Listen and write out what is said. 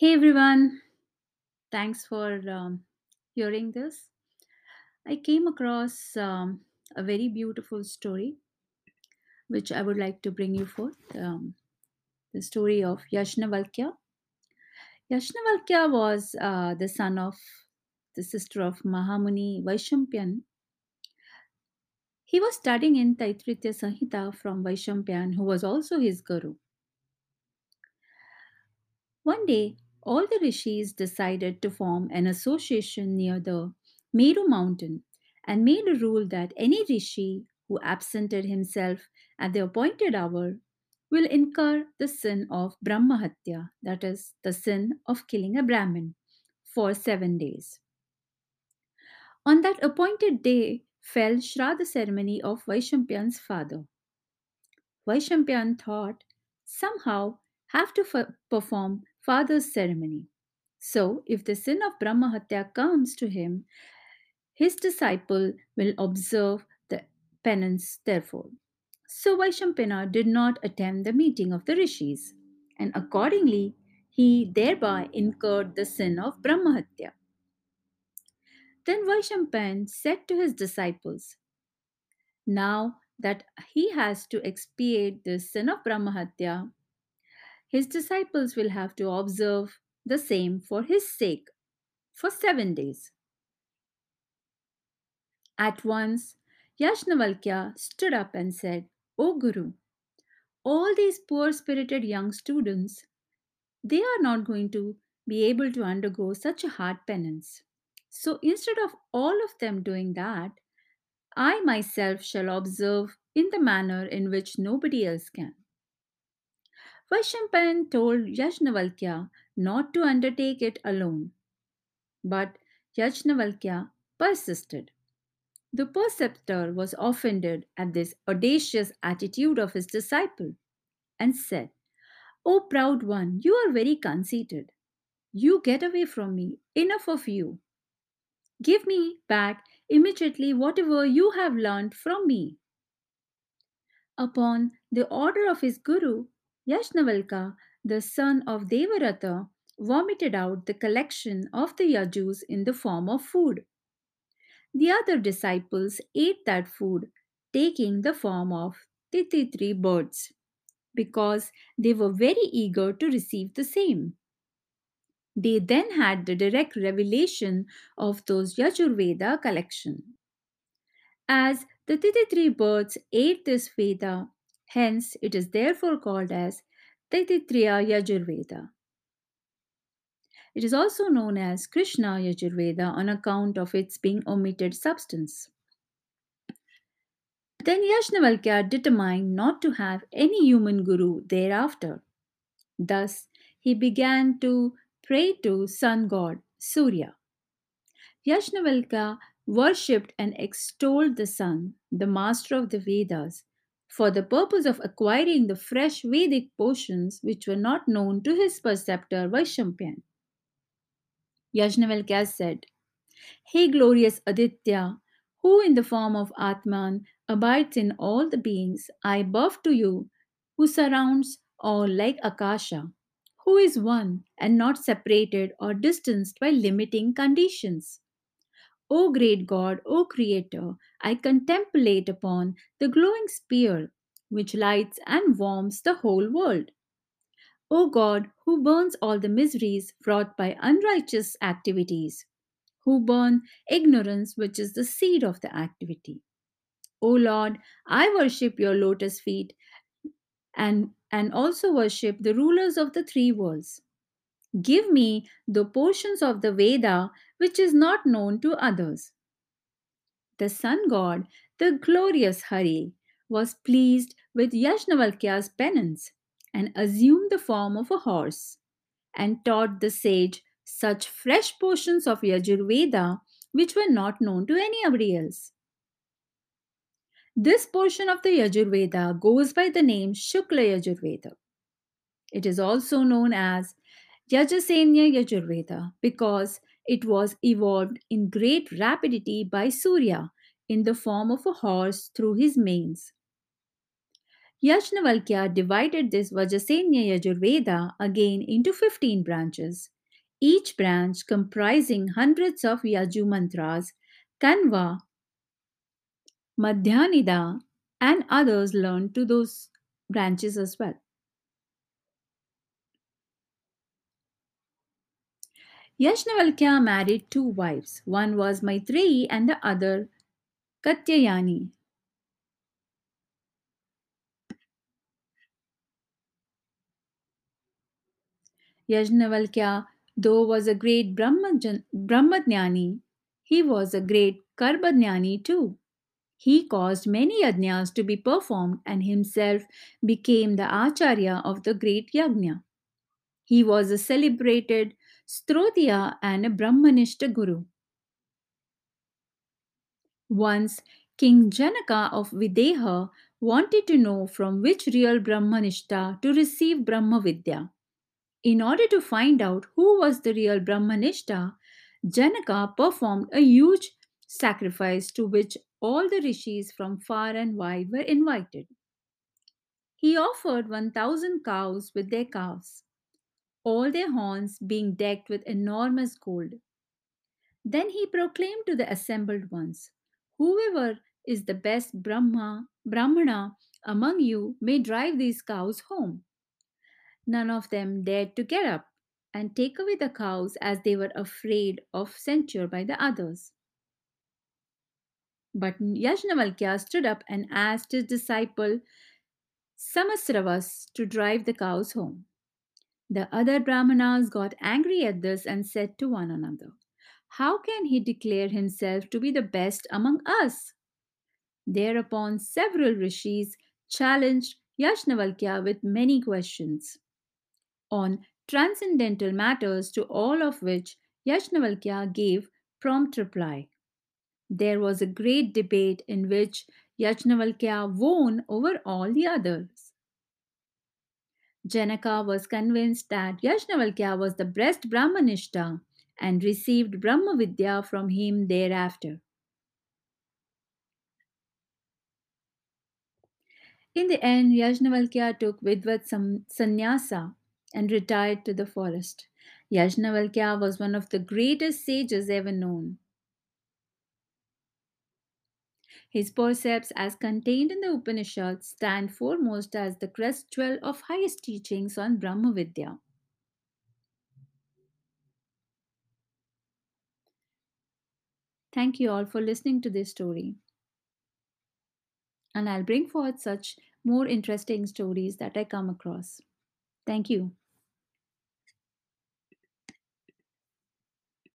Hey everyone, thanks for um, hearing this. I came across um, a very beautiful story which I would like to bring you forth. Um, the story of Yajnavalkya. Yajnavalkya was uh, the son of the sister of Mahamuni Vaishampayan. He was studying in Taittiriya Sanhita from Vaishampayan, who was also his guru. One day, all the rishis decided to form an association near the Meru mountain and made a rule that any rishi who absented himself at the appointed hour will incur the sin of Brahmahatya, that is, the sin of killing a Brahmin, for seven days. On that appointed day fell Shraddha ceremony of Vaishampayan's father. Vaishampayan thought, somehow have to f- perform father's ceremony. So, if the sin of Brahmahatya comes to him, his disciple will observe the penance therefore. So Vaishampana did not attend the meeting of the rishis, and accordingly he thereby incurred the sin of Brahmahatya. Then Vaishampan said to his disciples, Now that he has to expiate the sin of Brahmahatya, his disciples will have to observe the same for his sake for seven days. At once, Yajnavalkya stood up and said, O Guru, all these poor spirited young students, they are not going to be able to undergo such a hard penance. So instead of all of them doing that, I myself shall observe in the manner in which nobody else can. Vaishampan told Yajnavalkya not to undertake it alone. But Yajnavalkya persisted. The preceptor was offended at this audacious attitude of his disciple and said, O proud one, you are very conceited. You get away from me. Enough of you. Give me back immediately whatever you have learned from me. Upon the order of his guru, Yajnavalkya, the son of Devarata, vomited out the collection of the Yajus in the form of food. The other disciples ate that food, taking the form of three birds, because they were very eager to receive the same. They then had the direct revelation of those Yajurveda collection. As the three birds ate this Veda, hence it is therefore called as Taittiriya Yajurveda. It is also known as Krishna Yajurveda on account of its being omitted substance. Then Yajnavalkya determined not to have any human guru thereafter. Thus, he began to pray to sun god Surya. Yajnavalkya worshipped and extolled the sun, the master of the Vedas, for the purpose of acquiring the fresh Vedic portions which were not known to his preceptor Vaishampayan. Yajnavalkya said, Hey glorious Aditya, who in the form of Atman abides in all the beings, I bow to you, who surrounds all like Akasha, who is one and not separated or distanced by limiting conditions. O great God, O Creator, I contemplate upon the glowing spear which lights and warms the whole world. O God, who burns all the miseries wrought by unrighteous activities, who burn ignorance, which is the seed of the activity. O Lord, I worship your lotus feet and, and also worship the rulers of the three worlds. Give me the portions of the Veda which is not known to others. The sun god, the glorious Hari, was pleased with Yajnavalkya's penance and assumed the form of a horse and taught the sage such fresh portions of Yajurveda which were not known to anybody else. This portion of the Yajurveda goes by the name Shukla Yajurveda. It is also known as Vajasenya Yajurveda because it was evolved in great rapidity by Surya in the form of a horse through his manes. Yajnavalkya divided this Vajasenya Yajurveda again into 15 branches, each branch comprising hundreds of Yaju mantras, Kanva, Madhyandina, and others learned to those branches as well. Yajnavalkya married two wives. One was Maitreyi and the other Katyayani. Yajnavalkya, though was a great Brahmajnani, he was a great Karbajnani too. He caused many yajnas to be performed and himself became the Acharya of the great yajna. He was a celebrated Shrotriya and a Brahmanishta guru. Once, King Janaka of Videha wanted to know from which real Brahmanishta to receive Brahma Vidya. In order to find out who was the real Brahmanishta, Janaka performed a huge sacrifice to which all the rishis from far and wide were invited. He offered 1000 cows with their calves, all their horns being decked with enormous gold. Then he proclaimed to the assembled ones, Whoever is the best Brahma, Brahmana among you may drive these cows home. None of them dared to get up and take away the cows as they were afraid of censure by the others. But Yajnavalkya stood up and asked his disciple Samasravas to drive the cows home. The other Brahmanas got angry at this and said to one another, How can he declare himself to be the best among us? Thereupon, several rishis challenged Yajnavalkya with many questions on transcendental matters, to all of which Yajnavalkya gave prompt reply. There was a great debate in which Yajnavalkya won over all the others. Janaka was convinced that Yajnavalkya was the best Brahmanishta and received Brahma Vidya from him thereafter. In the end, Yajnavalkya took Vidvat sannyasa and retired to the forest. Yajnavalkya was one of the greatest sages ever known. His precepts, as contained in the Upanishads, stand foremost as the crest jewel of highest teachings on Brahma Vidya. Thank you all for listening to this story. And I'll bring forth such more interesting stories that I come across. Thank you.